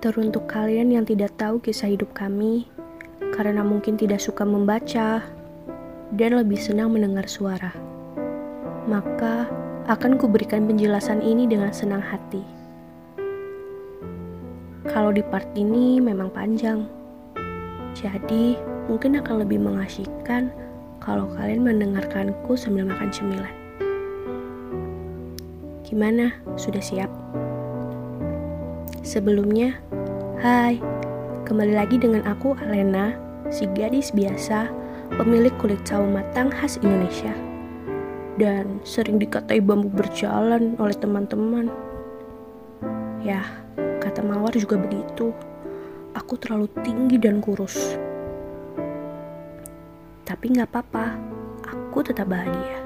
Teruntuk kalian yang tidak tahu kisah hidup kami, karena mungkin tidak suka membaca dan lebih senang mendengar suara, maka akan kuberikan penjelasan ini dengan senang hati. Kalau di part ini memang panjang, jadi mungkin akan lebih mengasyikkan kalau kalian mendengarkanku sambil makan cemilan. Gimana? Sudah siap? Sebelumnya, hai, kembali lagi dengan aku Alena, si gadis biasa, pemilik kulit sawo matang khas Indonesia. Dan sering dikatai bambu berjalan oleh teman-teman. Ya, kata Mawar juga begitu. Aku terlalu tinggi dan kurus. Tapi nggak apa-apa, aku tetap bahagia.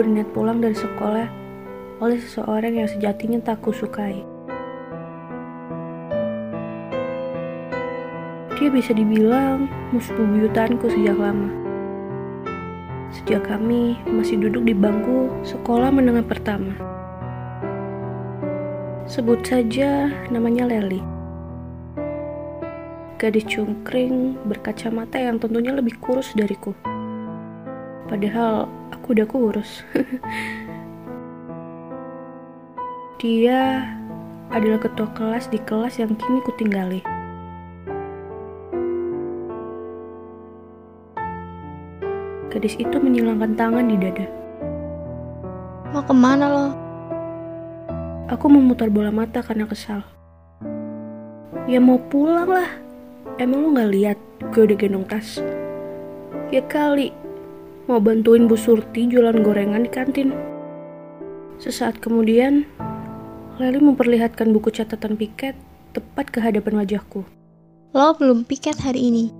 Berniat pulang dari sekolah oleh seseorang yang sejatinya tak kusukai. Dia bisa dibilang musuh bebuyutanku sejak lama. Sejak kami masih duduk di bangku sekolah menengah pertama. Sebut saja namanya Leli. Gadis cungkring berkacamata yang tentunya lebih kurus dariku. Padahal aku udah kurus. Dia adalah ketua kelas di kelas yang kini kutinggali. Gadis itu menyilangkan tangan di dada. Mau ke mana lo? Aku memutar bola mata karena kesal. Ya mau pulang lah. Emang lo gak lihat gue udah gendong tas? Ya kali, mau bantuin Bu Surti jualan gorengan di kantin. Sesaat kemudian, Leli memperlihatkan buku catatan piket tepat ke hadapan wajahku. Lo belum piket hari ini.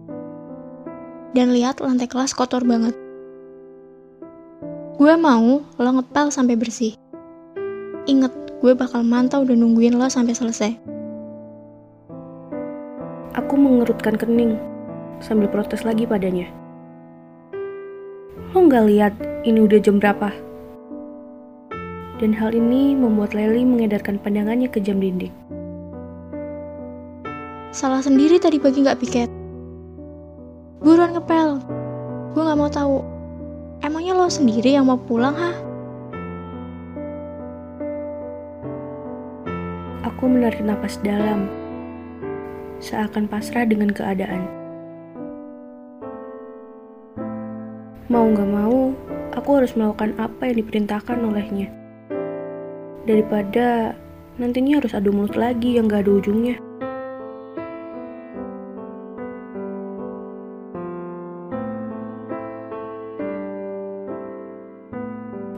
Dan lihat lantai kelas kotor banget. Gue mau lo ngepel sampai bersih. Ingat, gue bakal mantau dan nungguin lo sampai selesai. Aku mengerutkan kening sambil protes lagi padanya. Lo nggak lihat ini udah jam berapa? Dan hal ini membuat Leli mengedarkan pandangannya ke jam dinding. Salah sendiri tadi pagi nggak piket. Buruan ngepel. Gue nggak mau tahu. Emangnya lo sendiri yang mau pulang, ha? Aku menarik napas dalam, seakan pasrah dengan keadaan. Mau gak mau, aku harus melakukan apa yang diperintahkan olehnya. Daripada nantinya harus adu mulut lagi yang gak ada ujungnya.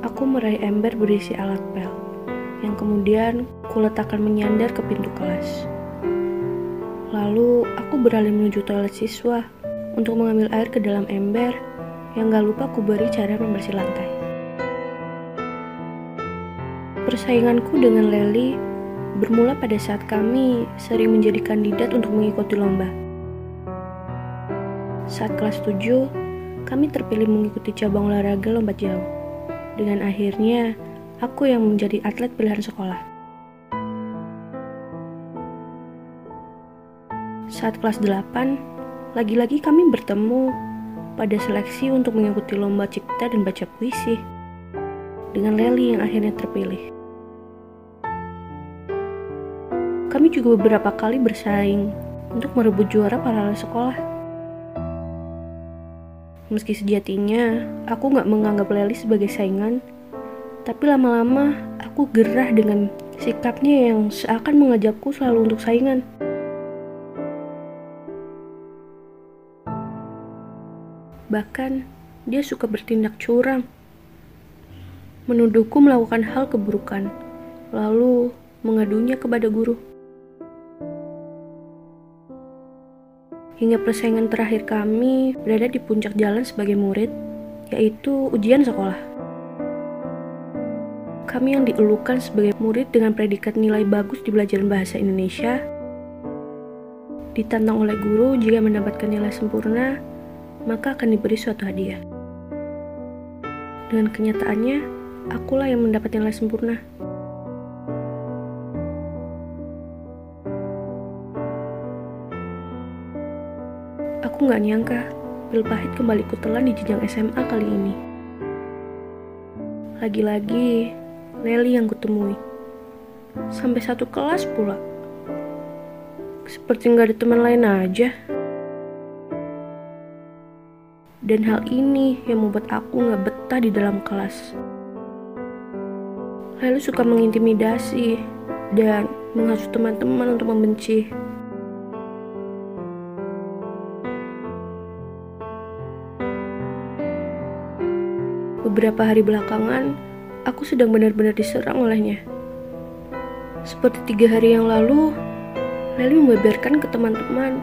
Aku meraih ember berisi alat pel, yang kemudian kuletakkan menyandar ke pintu kelas. Lalu aku beralih menuju toilet siswa untuk mengambil air ke dalam ember yang gak lupa ku beri cara membersih lantai. Persainganku dengan Leli bermula pada saat kami sering menjadi kandidat untuk mengikuti lomba. Saat kelas 7, kami terpilih mengikuti cabang olahraga lompat jauh. Dengan akhirnya, aku yang menjadi atlet pilihan sekolah. Saat kelas 8, lagi-lagi kami bertemu pada seleksi untuk mengikuti lomba cipta dan baca puisi dengan Leli yang akhirnya terpilih. Kami juga beberapa kali bersaing untuk merebut juara paralel sekolah. Meski sejatinya aku nggak menganggap Leli sebagai saingan, tapi lama-lama aku gerah dengan sikapnya yang seakan mengajakku selalu untuk saingan. Bahkan, dia suka bertindak curang. Menuduhku melakukan hal keburukan, lalu mengadunya kepada guru. Hingga persaingan terakhir kami berada di puncak jalan sebagai murid, yaitu ujian sekolah. kami yang dielukan sebagai murid dengan predikat nilai bagus di pelajaran bahasa Indonesia, ditantang oleh guru jika mendapatkan nilai sempurna, maka akan diberi suatu hadiah. Dengan kenyataannya, akulah yang mendapat nilai sempurna. Aku nggak nyangka, pil pahit kembali kutelan di jenjang SMA kali ini. Lagi-lagi, Leli yang kutemui. Sampai satu kelas pula. Seperti nggak ada teman lain aja. Dan hal ini yang membuat aku nggak betah di dalam kelas. Leli suka mengintimidasi dan menghasut teman-teman untuk membenci. Beberapa hari belakangan, aku sedang benar-benar diserang olehnya. Seperti tiga hari yang lalu, Leli membeberkan ke teman-teman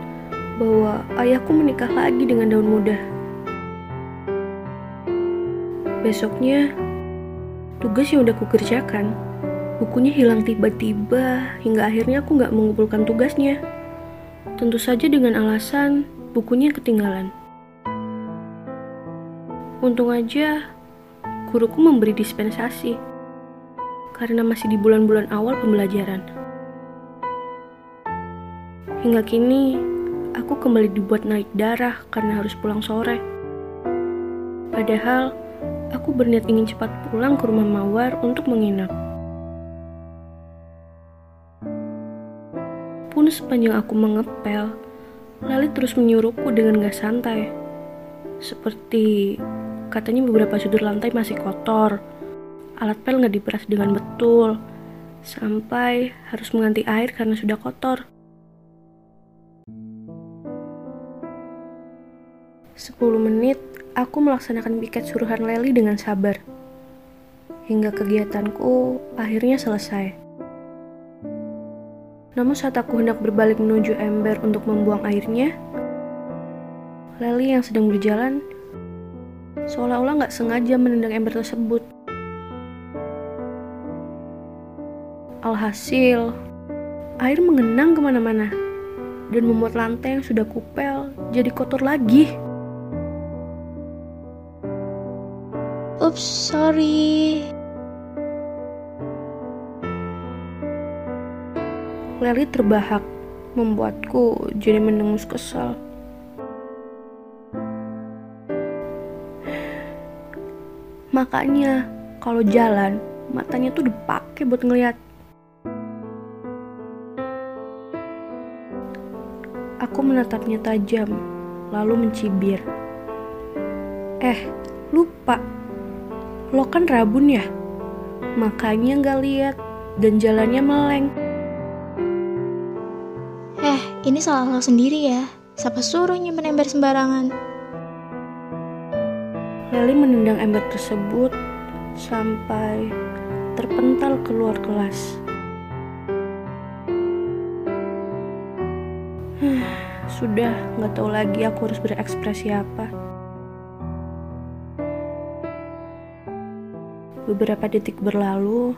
bahwa ayahku menikah lagi dengan daun muda. Besoknya, tugas yang udah kukerjakan, bukunya hilang tiba-tiba hingga akhirnya aku nggak mengumpulkan tugasnya. Tentu saja dengan alasan bukunya ketinggalan. Untung aja guruku memberi dispensasi karena masih di bulan-bulan awal pembelajaran. Hingga kini, aku kembali dibuat naik darah karena harus pulang sore. Padahal, aku berniat ingin cepat pulang ke rumah Mawar untuk menginap. Pun sepanjang aku mengepel, Lali terus menyuruhku dengan gak santai. Seperti Katanya beberapa sudut lantai masih kotor. Alat pel nggak diperas dengan betul. Sampai harus mengganti air karena sudah kotor. Sepuluh menit, aku melaksanakan piket suruhan Leli dengan sabar. Hingga kegiatanku akhirnya selesai. Namun saat aku hendak berbalik menuju ember untuk membuang airnya, Leli yang sedang berjalan seolah-olah nggak sengaja menendang ember tersebut. Alhasil, air mengenang ke mana-mana dan membuat lantai yang sudah kupel jadi kotor lagi. Ups, sorry. Leli terbahak, membuatku jadi mendengus kesal. Makanya kalau jalan matanya tuh dipakai buat ngeliat. Aku menatapnya tajam, lalu mencibir. Eh, lupa. Lo kan rabun ya? Makanya nggak lihat dan jalannya meleng. Eh, ini salah lo sendiri ya. Siapa suruh nyimpen ember sembarangan? Leli menendang ember tersebut sampai terpental keluar kelas. Sudah nggak tahu lagi aku harus berekspresi apa. Beberapa detik berlalu,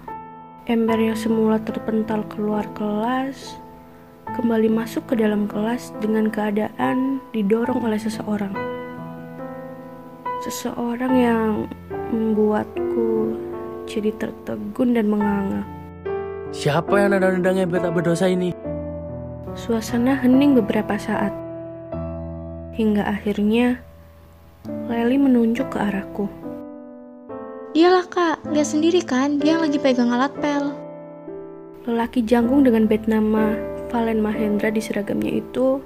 ember yang semula terpental keluar kelas kembali masuk ke dalam kelas dengan keadaan didorong oleh seseorang seseorang yang membuatku jadi tertegun dan menganga. Siapa yang nendang-nendang yang tak berdosa ini? Suasana hening beberapa saat. Hingga akhirnya Leli menunjuk ke arahku. Dialah kak, lihat sendiri kan, dia yang lagi pegang alat pel. Lelaki janggung dengan bed nama Valen Mahendra di seragamnya itu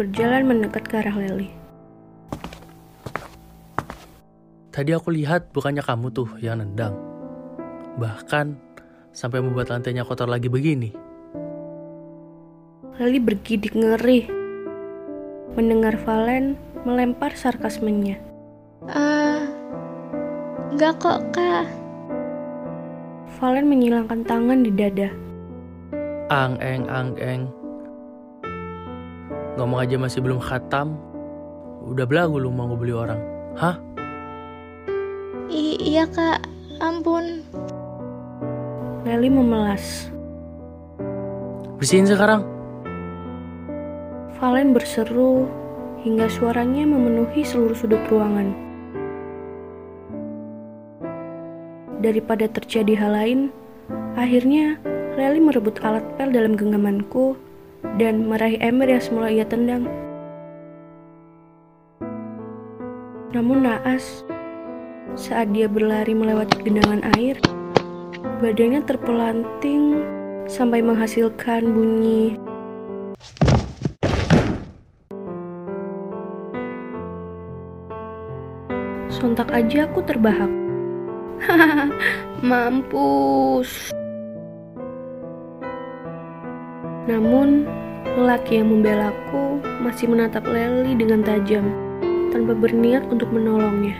berjalan mendekat ke arah Leli. Tadi aku lihat bukannya kamu tuh yang nendang. Bahkan sampai membuat lantainya kotor lagi begini. Lali bergidik ngeri. Mendengar Valen melempar sarkasmenya. Eh, uh, enggak kok kak. Valen menyilangkan tangan di dada. Ang eng ang eng. Ngomong aja masih belum khatam. Udah belagu lu mau beli orang. Hah? I iya kak, ampun. Leli memelas. Bersihin sekarang. Valen berseru hingga suaranya memenuhi seluruh sudut ruangan. Daripada terjadi hal lain, akhirnya Leli merebut alat pel dalam genggamanku dan meraih ember yang semula ia tendang. Namun naas, saat dia berlari melewati genangan air, badannya terpelanting sampai menghasilkan bunyi Sontak aja aku terbahak. Mampus. Namun, lelaki yang membelaku masih menatap Leli dengan tajam, tanpa berniat untuk menolongnya.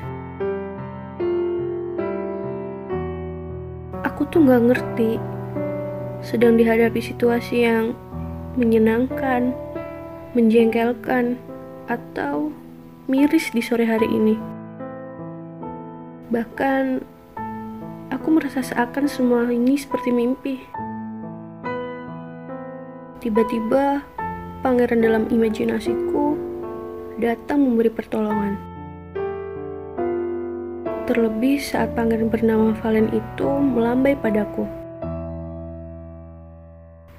Aku tuh gak ngerti, sedang dihadapi situasi yang menyenangkan, menjengkelkan, atau miris di sore hari ini. Bahkan, aku merasa seakan semua ini seperti mimpi. Tiba-tiba, pangeran dalam imajinasiku datang memberi pertolongan. Terlebih saat pangeran bernama Valen itu melambai padaku.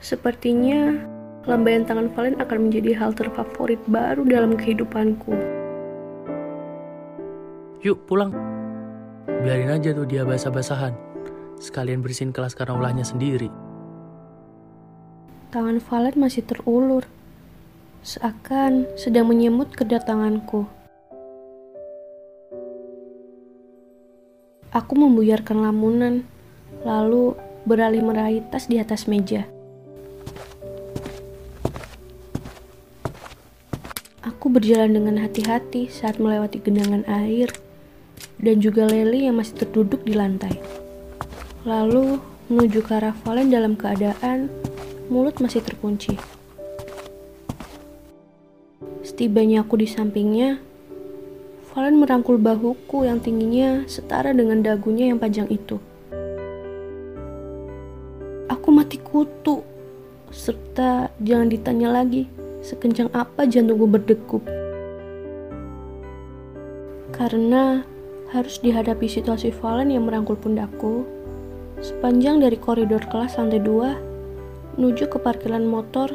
Sepertinya lambaian tangan Valen akan menjadi hal terfavorit baru dalam kehidupanku. Yuk pulang. Biarin aja tuh dia basah-basahan. Sekalian bersihin kelas karena ulahnya sendiri. Tangan Valen masih terulur, seakan sedang menyemut kedatanganku. Aku membuyarkan lamunan, lalu beralih meraih tas di atas meja. Aku berjalan dengan hati-hati saat melewati genangan air dan juga Leli yang masih terduduk di lantai. Lalu menuju ke arah Valen dalam keadaan mulut masih terkunci. Setibanya aku di sampingnya, Valen merangkul bahuku yang tingginya setara dengan dagunya yang panjang itu. Aku mati kutu, serta jangan ditanya lagi sekencang apa jantungku berdegup. Karena harus dihadapi situasi Valen yang merangkul pundakku sepanjang dari koridor kelas lantai 2 menuju ke parkiran motor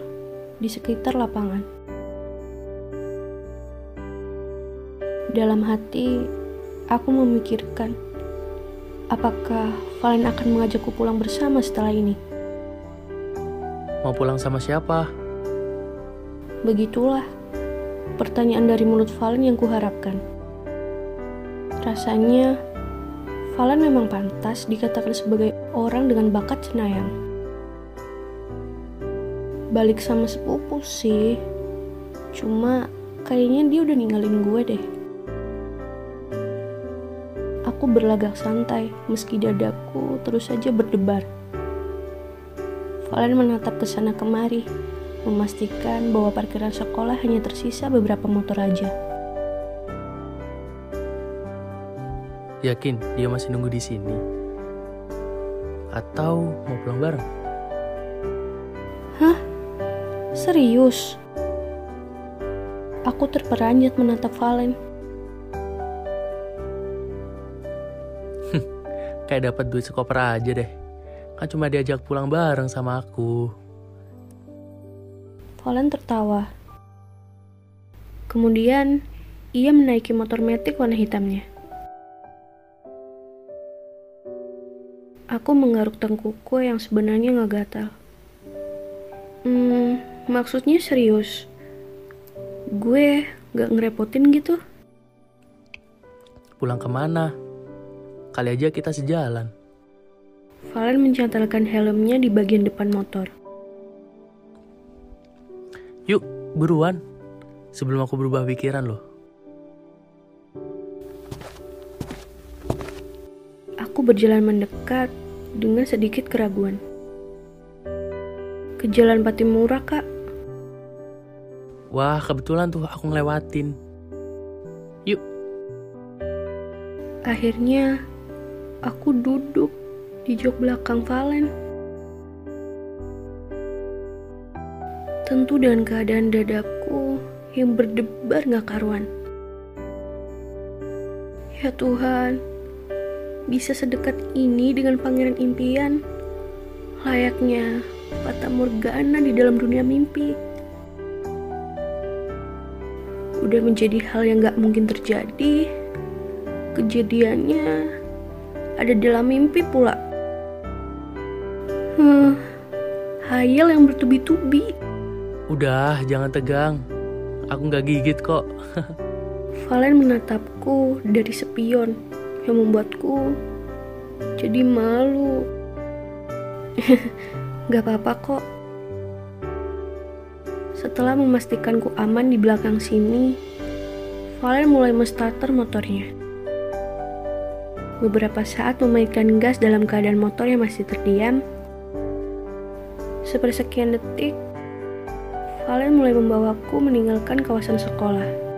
di sekitar lapangan. Dalam hati, aku memikirkan, apakah Valen akan mengajakku pulang bersama setelah ini? Mau pulang sama siapa? Begitulah pertanyaan dari mulut Valen yang kuharapkan. Rasanya, Valen memang pantas dikatakan sebagai orang dengan bakat cenayang balik sama sepupu sih. Cuma kayaknya dia udah ninggalin gue deh. Aku berlagak santai meski dadaku terus saja berdebar. Valen menatap ke sana kemari, memastikan bahwa parkiran sekolah hanya tersisa beberapa motor aja. Yakin dia masih nunggu di sini? Atau mau pulang bareng? Hah? Serius? Aku terperanjat menatap Valen. Kayak dapat duit sekoper aja deh. Kan cuma diajak pulang bareng sama aku. Valen tertawa. Kemudian, ia menaiki motor metik warna hitamnya. Aku menggaruk tengkukku yang sebenarnya nggak gatal. Hmm, Maksudnya serius? Gue gak ngerepotin gitu? Pulang ke mana? Kali aja kita sejalan. Valen mencantalkan helmnya di bagian depan motor. Yuk, buruan. Sebelum aku berubah pikiran loh. Berjalan mendekat dengan sedikit keraguan. Ke Jalan Patimura, Kak. Wah, kebetulan tuh aku ngelewatin. Yuk. Akhirnya, aku duduk di jok belakang Valen. Tentu dengan keadaan dadaku yang berdebar gak karuan. Ya Tuhan, bisa sedekat ini dengan pangeran impian, layaknya Fata Morgana di dalam dunia mimpi. Udah menjadi hal yang gak mungkin terjadi, kejadiannya ada dalam mimpi pula. Hmm, hayal yang bertubi-tubi. Udah, jangan tegang. Aku nggak gigit kok. Valen menatapku dari spion yang membuatku jadi malu. Gak apa-apa kok. Setelah memastikanku aman di belakang sini, Valen mulai menstarter motornya. Beberapa saat memainkan gas dalam keadaan motor yang masih terdiam. Sepersekian detik, Valen mulai membawaku meninggalkan kawasan sekolah.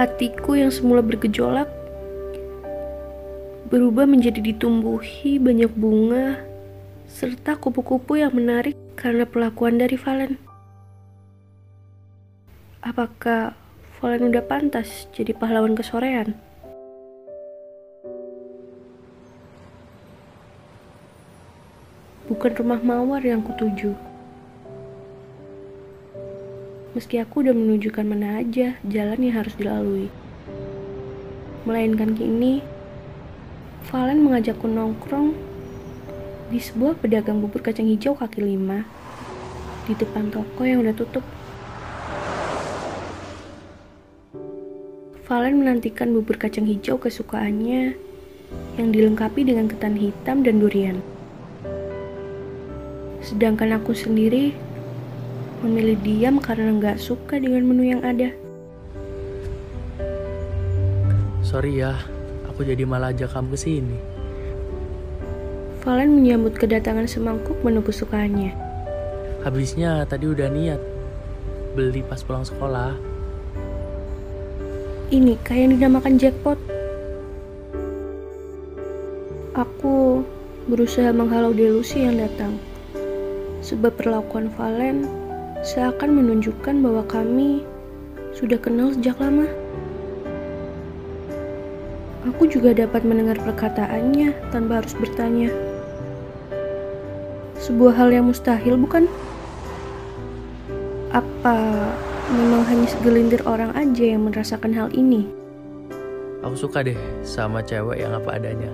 Hatiku yang semula bergejolak berubah menjadi ditumbuhi banyak bunga serta kupu-kupu yang menarik karena perlakuan dari Valen. Apakah Valen udah pantas jadi pahlawan kesorean? bukan rumah mawar yang kutuju. Meski aku udah menunjukkan mana aja jalan yang harus dilalui. Melainkan kini, Valen mengajakku nongkrong di sebuah pedagang bubur kacang hijau kaki lima di depan toko yang udah tutup. Valen menantikan bubur kacang hijau kesukaannya yang dilengkapi dengan ketan hitam dan durian. Sedangkan aku sendiri memilih diam karena nggak suka dengan menu yang ada. Sorry ya, aku jadi malah ajak kamu ke sini. Valen menyambut kedatangan semangkuk menu kesukaannya. Habisnya tadi udah niat beli pas pulang sekolah. Ini kayak yang dinamakan jackpot. Aku berusaha menghalau delusi yang datang sebab perlakuan Valen seakan menunjukkan bahwa kami sudah kenal sejak lama. Aku juga dapat mendengar perkataannya tanpa harus bertanya. Sebuah hal yang mustahil, bukan? Apa memang hanya segelintir orang aja yang merasakan hal ini? Aku suka deh sama cewek yang apa adanya.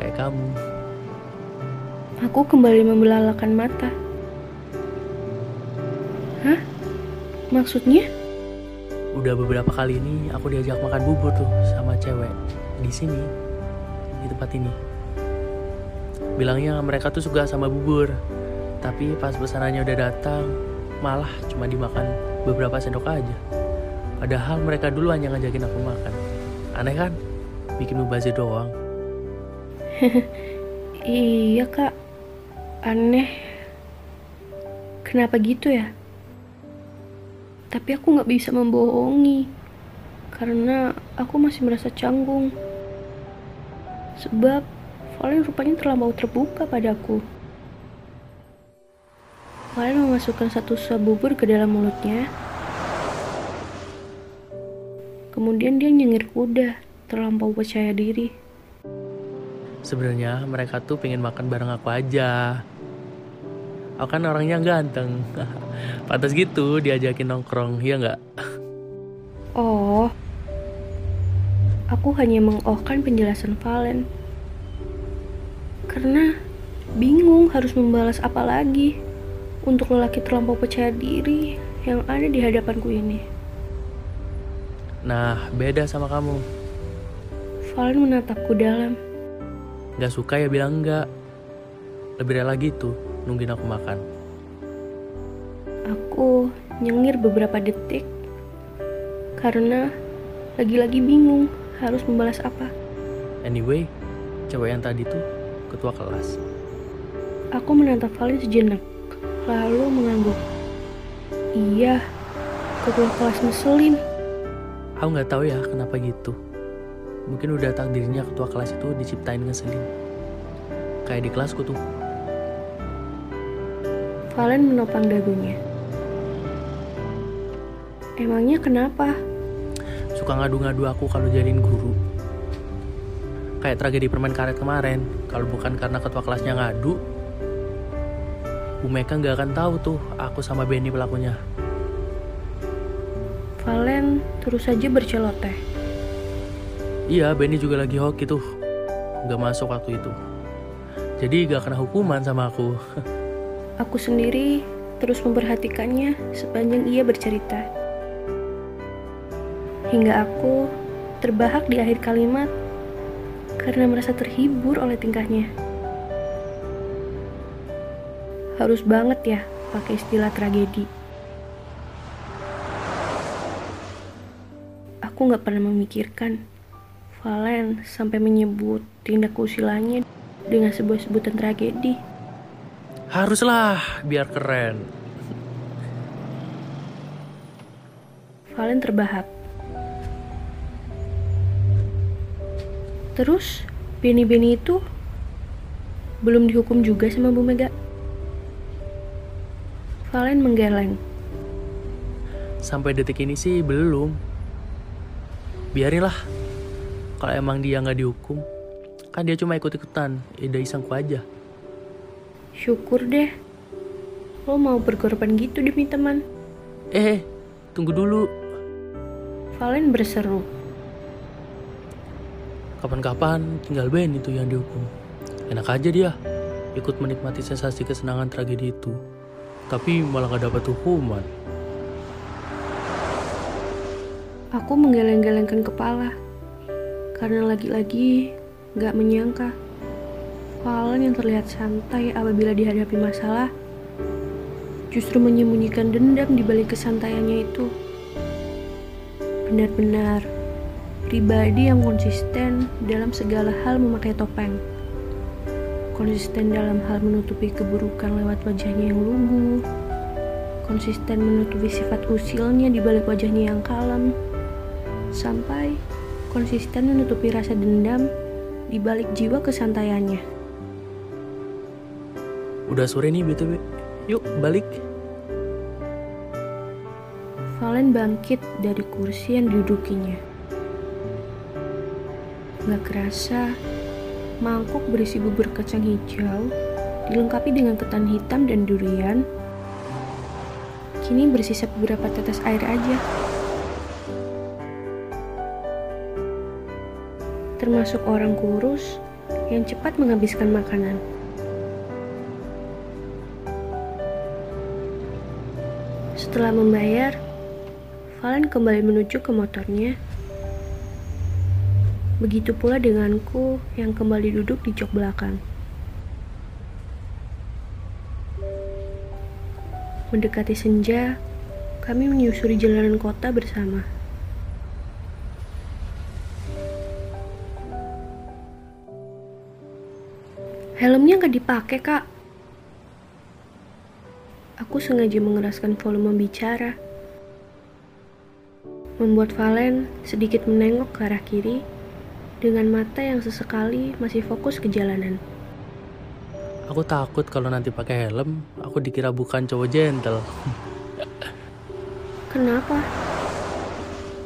Kayak kamu. Aku kembali membelalakan mata. Maksudnya? Udah beberapa kali ini aku diajak makan bubur tuh sama cewek di sini, di tempat ini. Bilangnya mereka tuh suka sama bubur, tapi pas pesanannya udah datang, malah cuma dimakan beberapa sendok aja. Padahal mereka dulu hanya ngajakin aku makan. Aneh kan? Bikin mubazir doang. iya kak, aneh kenapa gitu ya tapi aku nggak bisa membohongi karena aku masih merasa canggung. Sebab Valen rupanya terlampau terbuka padaku. Valen memasukkan satu suap bubur ke dalam mulutnya. Kemudian dia nyengir kuda terlampau percaya diri. Sebenarnya mereka tuh pengen makan bareng aku aja. Aku kan orangnya ganteng. Pantas gitu diajakin nongkrong, ya nggak? Oh, aku hanya mengohkan penjelasan Valen. Karena bingung harus membalas apa lagi untuk lelaki terlampau percaya diri yang ada di hadapanku ini. Nah, beda sama kamu. Valen menatapku dalam. Gak suka ya bilang enggak. Lebih rela gitu, nungguin aku makan. Aku nyengir beberapa detik karena lagi-lagi bingung harus membalas apa. Anyway, cewek yang tadi tuh ketua kelas. Aku menatap Valen sejenak, lalu mengangguk. Iya, ketua kelas ngeselin. Aku nggak tahu ya kenapa gitu. Mungkin udah takdirnya ketua kelas itu diciptain ngeselin. Kayak di kelasku tuh. Valen menopang dagunya. Emangnya kenapa? Suka ngadu-ngadu aku kalau jadiin guru. Kayak tragedi permen karet kemarin. Kalau bukan karena ketua kelasnya ngadu, Bu Meka nggak akan tahu tuh aku sama Benny pelakunya. Valen terus saja berceloteh. Iya, Benny juga lagi hoki tuh. Nggak masuk waktu itu. Jadi gak kena hukuman sama aku. Aku sendiri terus memperhatikannya sepanjang ia bercerita. Hingga aku terbahak di akhir kalimat karena merasa terhibur oleh tingkahnya. Harus banget ya pakai istilah tragedi. Aku nggak pernah memikirkan Valen sampai menyebut tindak usilannya dengan sebuah sebutan tragedi. Haruslah, biar keren. Valen terbahak. Terus, Benny-Benny itu belum dihukum juga sama Bu Mega. Valen menggeleng. Sampai detik ini sih belum. Biarinlah. Kalau emang dia nggak dihukum, kan dia cuma ikut-ikutan, ide isengku aja. Syukur deh. Lo mau berkorban gitu demi teman. Eh, tunggu dulu. Valen berseru. Kapan-kapan tinggal Ben itu yang dihukum. Enak aja dia, ikut menikmati sensasi kesenangan tragedi itu. Tapi malah gak dapat hukuman. Aku menggeleng-gelengkan kepala. Karena lagi-lagi gak menyangka. Valen yang terlihat santai apabila dihadapi masalah justru menyembunyikan dendam di balik kesantaiannya itu. Benar-benar pribadi yang konsisten dalam segala hal memakai topeng. Konsisten dalam hal menutupi keburukan lewat wajahnya yang lugu. Konsisten menutupi sifat usilnya di balik wajahnya yang kalem. Sampai konsisten menutupi rasa dendam di balik jiwa kesantaiannya. Udah sore nih BTW. Yuk balik. Valen bangkit dari kursi yang didudukinya. Gak kerasa, mangkuk berisi bubur kacang hijau, dilengkapi dengan ketan hitam dan durian, kini bersisa beberapa tetes air aja. Termasuk orang kurus yang cepat menghabiskan makanan. Setelah membayar, Valen kembali menuju ke motornya. Begitu pula denganku yang kembali duduk di jok belakang. Mendekati senja, kami menyusuri jalanan kota bersama. Helmnya nggak dipakai, Kak. Aku sengaja mengeraskan volume bicara. Membuat Valen sedikit menengok ke arah kiri dengan mata yang sesekali masih fokus ke jalanan. Aku takut kalau nanti pakai helm, aku dikira bukan cowok gentle. Kenapa?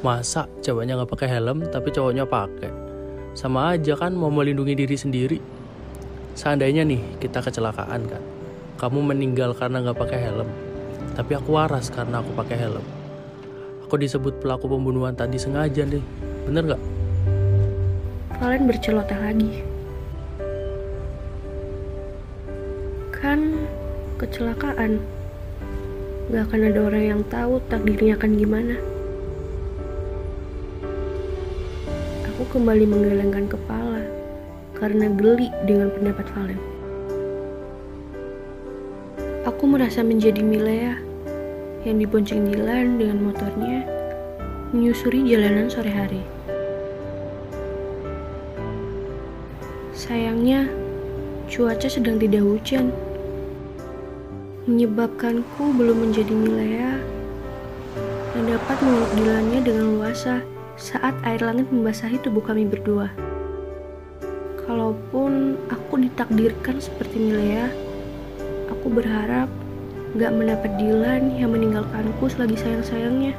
Masa cowoknya nggak pakai helm tapi cowoknya pakai? Sama aja kan mau melindungi diri sendiri. Seandainya nih kita kecelakaan kan, kamu meninggal karena nggak pakai helm, tapi aku waras karena aku pakai helm. Aku disebut pelaku pembunuhan tadi sengaja nih, bener nggak? Valen berceloteh lagi. Kan kecelakaan. Gak akan ada orang yang tahu takdirnya akan gimana. Aku kembali menggelengkan kepala karena geli dengan pendapat Valen. Aku merasa menjadi Milea yang dibonceng Dilan dengan motornya menyusuri jalanan sore hari. Sayangnya, cuaca sedang tidak hujan. Menyebabkanku belum menjadi Milea yang dapat meluk Dilannya dengan luasa. saat air langit membasahi tubuh kami berdua. Kalaupun aku ditakdirkan seperti Milea, aku berharap gak mendapat Dilan yang meninggalkanku selagi sayang-sayangnya.